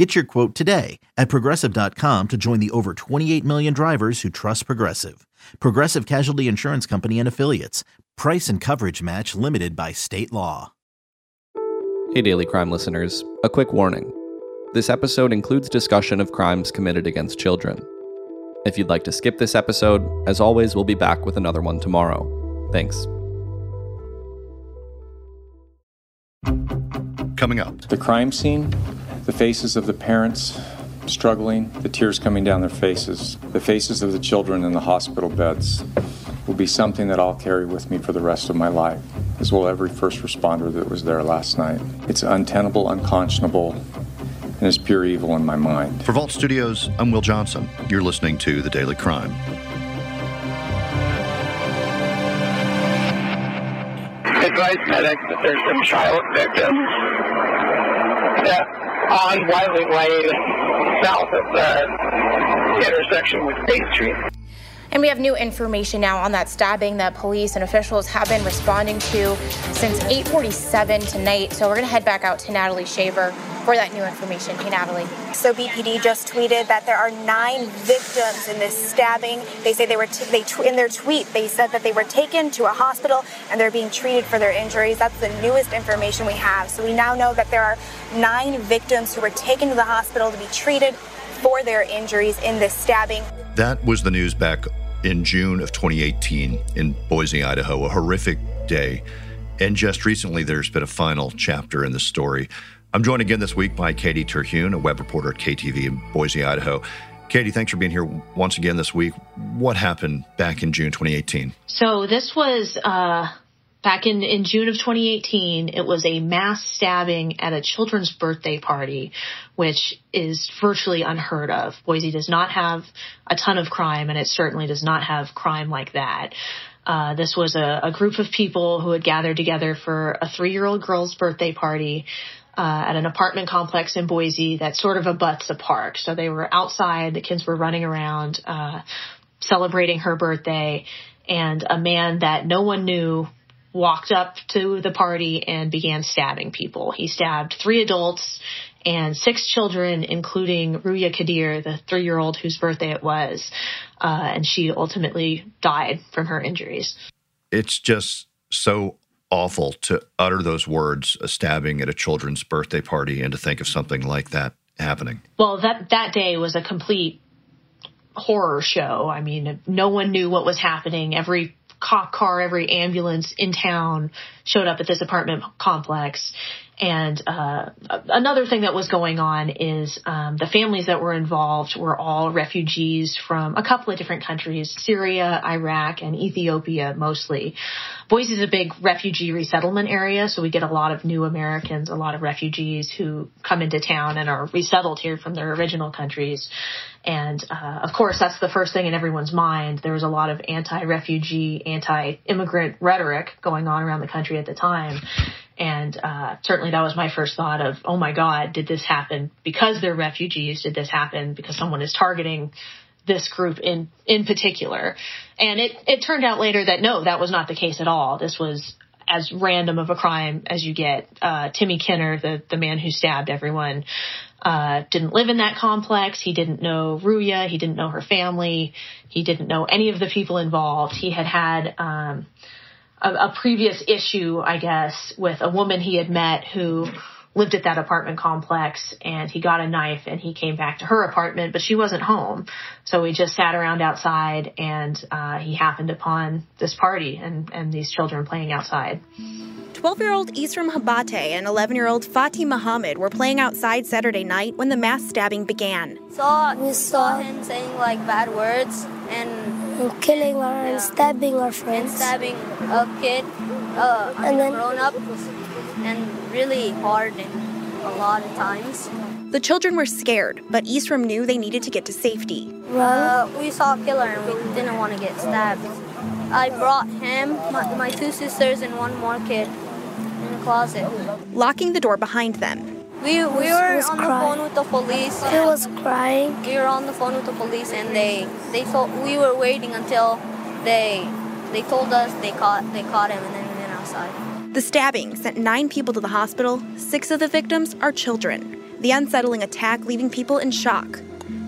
Get your quote today at progressive.com to join the over 28 million drivers who trust Progressive. Progressive Casualty Insurance Company and Affiliates. Price and coverage match limited by state law. Hey, Daily Crime listeners, a quick warning. This episode includes discussion of crimes committed against children. If you'd like to skip this episode, as always, we'll be back with another one tomorrow. Thanks. Coming up, The crime scene, the faces of the parents struggling, the tears coming down their faces, the faces of the children in the hospital beds will be something that I'll carry with me for the rest of my life, as will every first responder that was there last night. It's untenable, unconscionable, and it's pure evil in my mind. for Vault Studios, I'm Will Johnson. You're listening to The Daily Crime. advise medics that there's some child victims that on Wiley Lane south of the intersection with State Street. And we have new information now on that stabbing that police and officials have been responding to since 8:47 tonight. So we're going to head back out to Natalie Shaver for that new information. Hey, Natalie. So BPD just tweeted that there are nine victims in this stabbing. They say they were t- they tw- in their tweet they said that they were taken to a hospital and they're being treated for their injuries. That's the newest information we have. So we now know that there are nine victims who were taken to the hospital to be treated for their injuries in this stabbing. That was the news back in June of 2018 in Boise, Idaho, a horrific day. And just recently, there's been a final chapter in the story. I'm joined again this week by Katie Terhune, a web reporter at KTVB in Boise, Idaho. Katie, thanks for being here once again this week. What happened back in June 2018? So this was uh, back in, in June of 2018. It was a mass stabbing at a children's birthday party, which is virtually unheard of. Boise does not have a ton of crime, and it certainly does not have crime like that. Uh, this was a, a group of people who had gathered together for a three-year-old girl's birthday party. Uh, at an apartment complex in Boise that sort of abuts a park. So they were outside, the kids were running around, uh, celebrating her birthday, and a man that no one knew walked up to the party and began stabbing people. He stabbed three adults and six children, including Ruya Kadir, the three year old whose birthday it was, uh, and she ultimately died from her injuries. It's just so awful to utter those words, a stabbing at a children's birthday party, and to think of something like that happening. Well, that that day was a complete horror show. I mean, no one knew what was happening. Every cop car, every ambulance in town showed up at this apartment complex. And uh, another thing that was going on is um, the families that were involved were all refugees from a couple of different countries Syria, Iraq, and Ethiopia mostly. Boise is a big refugee resettlement area, so we get a lot of new Americans, a lot of refugees who come into town and are resettled here from their original countries. And uh, of course, that's the first thing in everyone's mind. There was a lot of anti refugee, anti immigrant rhetoric going on around the country at the time. And uh, certainly that was my first thought of, oh my God, did this happen because they're refugees? Did this happen because someone is targeting this group in in particular? And it it turned out later that no, that was not the case at all. This was as random of a crime as you get. Uh, Timmy Kinner, the the man who stabbed everyone, uh, didn't live in that complex. He didn't know Ruya. He didn't know her family. He didn't know any of the people involved. He had had um, a, a previous issue, I guess, with a woman he had met who lived at that apartment complex and he got a knife and he came back to her apartment, but she wasn't home. So we just sat around outside and uh, he happened upon this party and, and these children playing outside. 12 year old Isram Habate and 11 year old Fatih Muhammad were playing outside Saturday night when the mass stabbing began. Saw, we saw him saying like bad words and and killing our Yeah. and stabbing our and friends. stabbing a kid, uh, And then- grown up, and really hard and a lot of times. The children were scared, but Isram knew they needed to get to safety. Run. Uh, we saw a killer and we didn't want to get stabbed. I brought him, my, my two sisters, and one more kid in the closet. Locking the door behind them. We, we were on the phone with the police. He was crying. We were on the phone with the police, and they they told we were waiting until they they told us they caught they caught him, and then we went outside. The stabbing sent nine people to the hospital. Six of the victims are children. The unsettling attack leaving people in shock.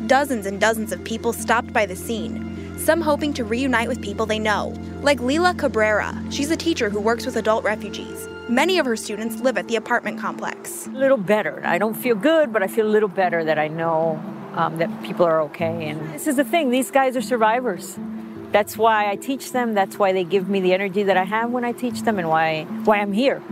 Dozens and dozens of people stopped by the scene, some hoping to reunite with people they know, like Lila Cabrera. She's a teacher who works with adult refugees. Many of her students live at the apartment complex. A little better. I don't feel good, but I feel a little better that I know um, that people are okay. And this is the thing these guys are survivors. That's why I teach them. That's why they give me the energy that I have when I teach them and why, why I'm here.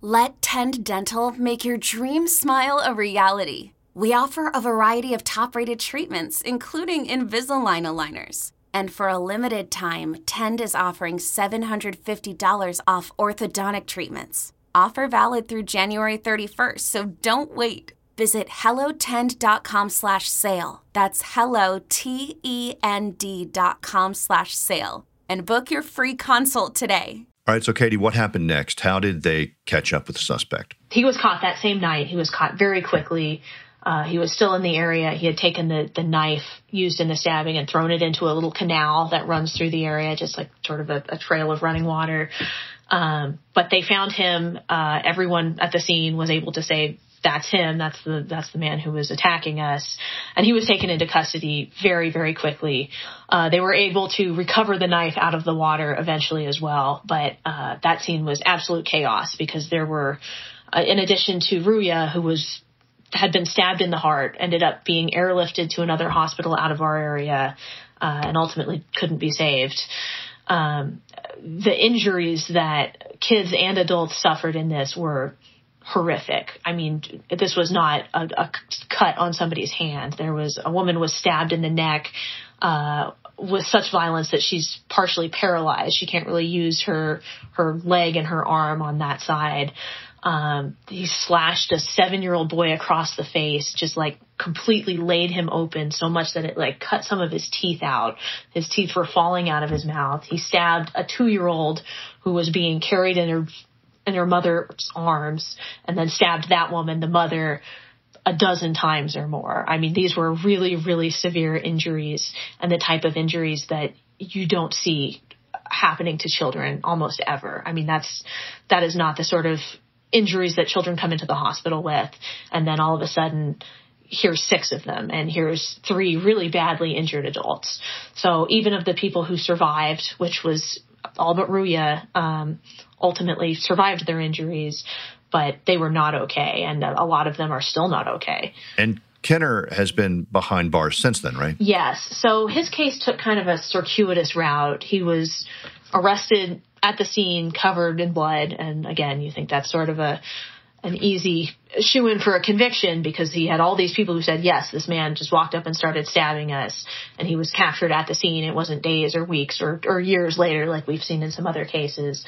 Let Tend Dental make your dream smile a reality. We offer a variety of top rated treatments, including Invisalign aligners. And for a limited time, Tend is offering $750 off orthodontic treatments. Offer valid through January 31st, so don't wait. Visit hellotend.com slash sale. That's hello, T-E-N-D dot com slash sale. And book your free consult today. All right, so Katie, what happened next? How did they catch up with the suspect? He was caught that same night. He was caught very quickly. Uh, he was still in the area. He had taken the, the knife used in the stabbing and thrown it into a little canal that runs through the area, just like sort of a, a trail of running water. Um, but they found him. Uh, everyone at the scene was able to say that's him. That's the that's the man who was attacking us, and he was taken into custody very very quickly. Uh, they were able to recover the knife out of the water eventually as well, but uh, that scene was absolute chaos because there were, uh, in addition to Ruya, who was had been stabbed in the heart, ended up being airlifted to another hospital out of our area, uh, and ultimately couldn't be saved. Um, the injuries that kids and adults suffered in this were horrific. I mean, this was not a, a, cut on somebody's hand. There was a woman was stabbed in the neck uh, with such violence that she's partially paralyzed. She can't really use her her leg and her arm on that side. Um, he slashed a seven year old boy across the face, just like completely laid him open so much that it like cut some of his teeth out. His teeth were falling out of his mouth. He stabbed a two year old who was being carried in her in her mother's arms and then stabbed that woman, the mother, a dozen times or more. I mean, these were really, really severe injuries and the type of injuries that you don't see happening to children almost ever. I mean, that's, that is not the sort of injuries that children come into the hospital with. And then all of a sudden, here's six of them and here's three really badly injured adults. So even of the people who survived, which was all but Ruya, um, ultimately survived their injuries, but they were not okay. And a lot of them are still not okay. And Kinner has been behind bars since then, right? Yes. So his case took kind of a circuitous route. He was arrested at the scene, covered in blood. And again, you think that's sort of a an easy shoe in for a conviction because he had all these people who said, yes, this man just walked up and started stabbing us. And he was captured at the scene. It wasn't days or weeks or, or years later, like we've seen in some other cases.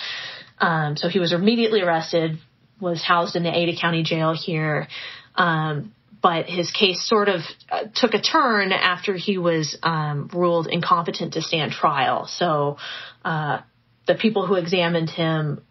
Um, so he was immediately arrested, was housed in the Ada County Jail here. Um, but his case sort of uh, took a turn after he was um, ruled incompetent to stand trial. So uh, the people who examined him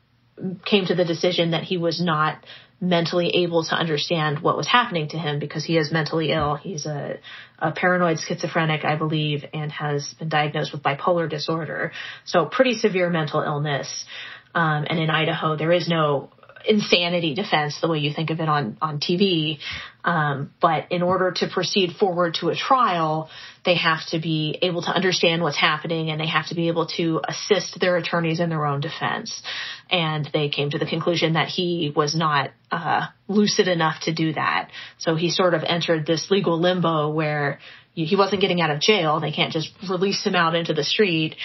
came to the decision that he was not mentally able to understand what was happening to him because he is mentally ill. He's a, a, paranoid schizophrenic, I believe, and has been diagnosed with bipolar disorder. So pretty severe mental illness. Um, and in Idaho, there is no insanity defense the way you think of it on on TV. Um, but in order to proceed forward to a trial, they have to be able to understand what's happening and they have to be able to assist their attorneys in their own defense. And they came to the conclusion that he was not uh, lucid enough to do that. So he sort of entered this legal limbo where he wasn't getting out of jail. They can't just release him out into the street.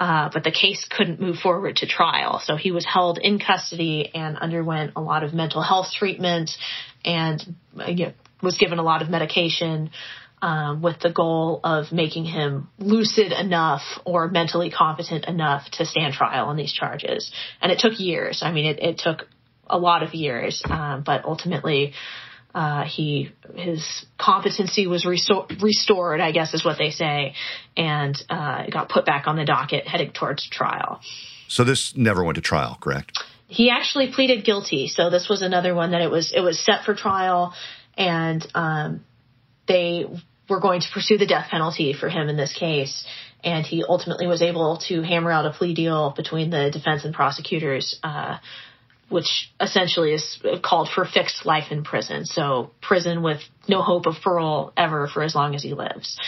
Uh, but the case couldn't move forward to trial. So he was held in custody and underwent a lot of mental health treatment and you know, was given a lot of medication. Um, with the goal of making him lucid enough or mentally competent enough to stand trial on these charges. And it took years. I mean, it, it took a lot of years, um, but ultimately, Uh, he his competency was restored, I guess is what they say, and uh, got put back on the docket, heading towards trial. So this never went to trial, correct? He actually pleaded guilty. So this was another one that it was it was set for trial, and um, they were going to pursue the death penalty for him in this case. And he ultimately was able to hammer out a plea deal between the defense and prosecutors, uh, which essentially is called for fixed life in prison. So prison with no hope of parole ever for as long as he lives.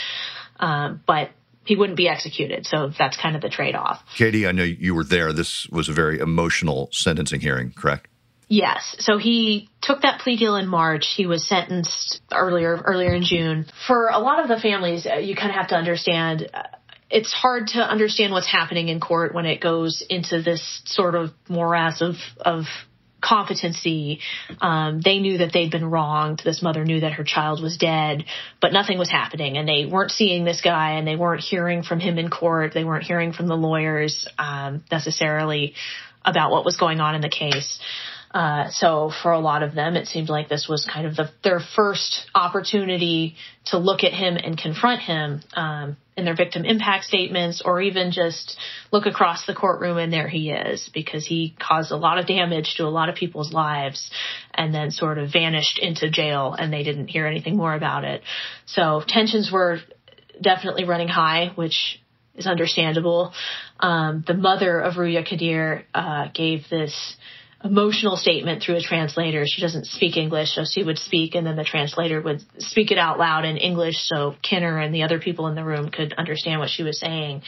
Um, but he wouldn't be executed. So that's kind of the trade off. Katie, I know you were there. This was a very emotional sentencing hearing, correct? Yes. So he took that plea deal in March. He was sentenced earlier earlier in June. For a lot of the families, uh, you kind of have to understand uh, it's hard to understand what's happening in court when it goes into this sort of morass of of competency. Um, they knew that they'd been wronged. This mother knew that her child was dead, but nothing was happening, and they weren't seeing this guy, and they weren't hearing from him in court. They weren't hearing from the lawyers um, necessarily about what was going on in the case. Uh, so for a lot of them, it seemed like this was kind of the, their first opportunity to look at him and confront him um, in their victim impact statements, or even just look across the courtroom and there he is, because he caused a lot of damage to a lot of people's lives, and then sort of vanished into jail, and they didn't hear anything more about it. So tensions were definitely running high, which is understandable. Um, the mother of Ruya Kadir uh, gave this emotional statement through a translator. She doesn't speak English, so she would speak, and then the translator would speak it out loud in English so Kinner and the other people in the room could understand what she was saying.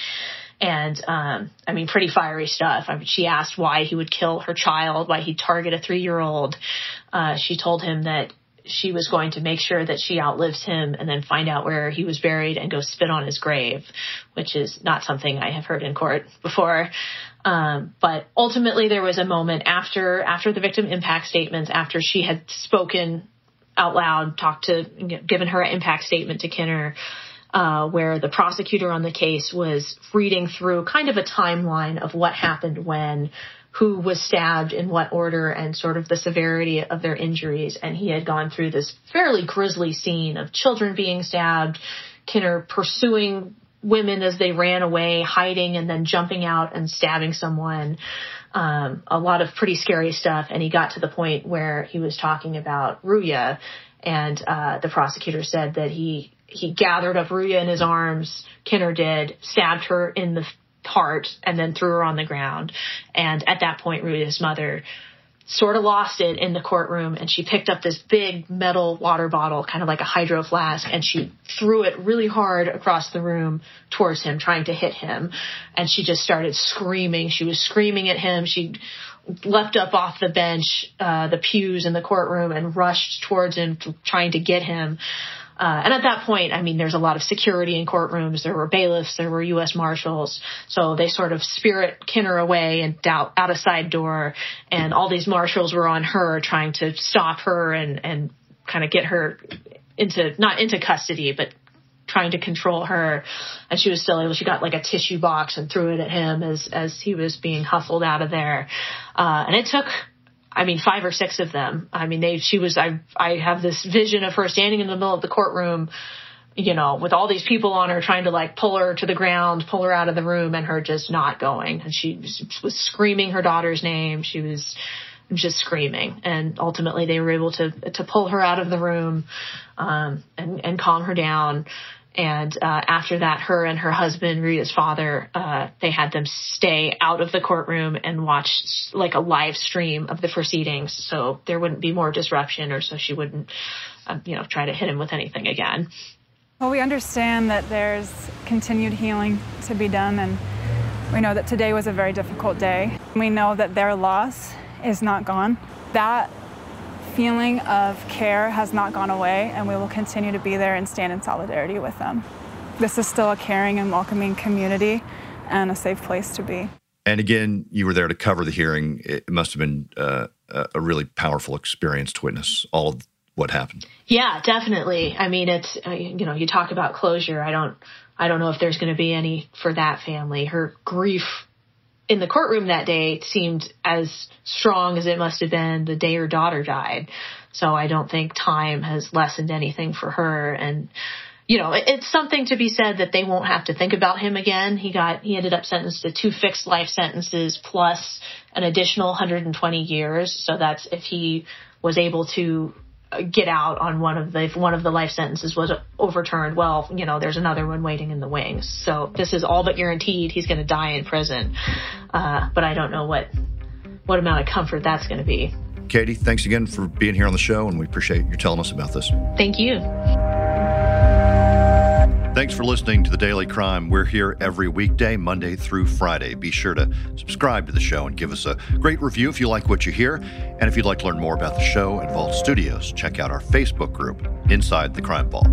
And um, I mean, pretty fiery stuff. I mean, she asked why he would kill her child, why he'd target a three-year-old. Uh, she told him that she was going to make sure that she outlives him and then find out where he was buried and go spit on his grave, which is not something I have heard in court before. Um, but ultimately, there was a moment after after the victim impact statements, after she had spoken out loud, talked to, given her impact statement to Kinner, uh, where the prosecutor on the case was reading through kind of a timeline of what happened when, who was stabbed in what order, and sort of the severity of their injuries. And he had gone through this fairly grisly scene of children being stabbed, Kinner pursuing women as they ran away, hiding and then jumping out and stabbing someone. Um, a lot of pretty scary stuff. And he got to the point where he was talking about Ruya, and uh, the prosecutor said that he he gathered up Ruya in his arms. Kinner did, stabbed her in the heart, and then threw her on the ground. And at that point, Ruya's mother sort of lost it in the courtroom and she picked up this big metal water bottle, kind of like a hydro flask, and she threw it really hard across the room towards him, trying to hit him. And she just started screaming. She was screaming at him. She leapt up off the bench, uh, the pews in the courtroom and rushed towards him, trying to get him. Uh, and at that point, I mean, there's a lot of security in courtrooms. There were bailiffs, there were U.S. marshals. So they sort of spirit Kinner away and out, out a side door. And all these marshals were on her trying to stop her and, and kind of get her into, not into custody, but trying to control her. And she was still able, she got like a tissue box and threw it at him as, as he was being hustled out of there. Uh, and it took, I mean, five or six of them. I mean, they, she was, I, I have this vision of her standing in the middle of the courtroom, you know, with all these people on her trying to like pull her to the ground, pull her out of the room and her just not going. And she was, screaming her daughter's name. She was just screaming. And ultimately they were able to, to pull her out of the room, um, and, and calm her down. And uh, after that, her and her husband, Ruya's father, uh, they had them stay out of the courtroom and watch like a live stream of the proceedings, so there wouldn't be more disruption, or so she wouldn't, uh, you know, try to hit him with anything again. Well, we understand that there's continued healing to be done, and we know that today was a very difficult day. We know that their loss is not gone. That feeling of care has not gone away, and we will continue to be there and stand in solidarity with them. This is still a caring and welcoming community and a safe place to be. And again, you were there to cover the hearing. It must have been uh, a really powerful experience to witness all of what happened. Yeah, definitely. I mean, it's uh, you know, you talk about closure. I don't, I don't know if there's going to be any for that family. Her grief in the courtroom that day seemed as strong as it must have been the day her daughter died. So I don't think time has lessened anything for her. And, you know, it's something to be said that they won't have to think about him again. He got, he ended up sentenced to two fixed life sentences plus an additional 120 years. So that's if he was able to get out on one of the if one of the life sentences was overturned well you know there's another one waiting in the wings. So this is all but guaranteed he's going to die in prison. Uh, but i don't know what what amount of comfort that's going to be. Katie thanks again for being here on the show and we appreciate you telling us about this. Thank you Thanks for listening to The Daily Crime. We're here every weekday, Monday through Friday. Be sure to subscribe to the show and give us a great review if you like what you hear. And if you'd like to learn more about the show and Vault Studios, check out our Facebook group, Inside the Crime Vault.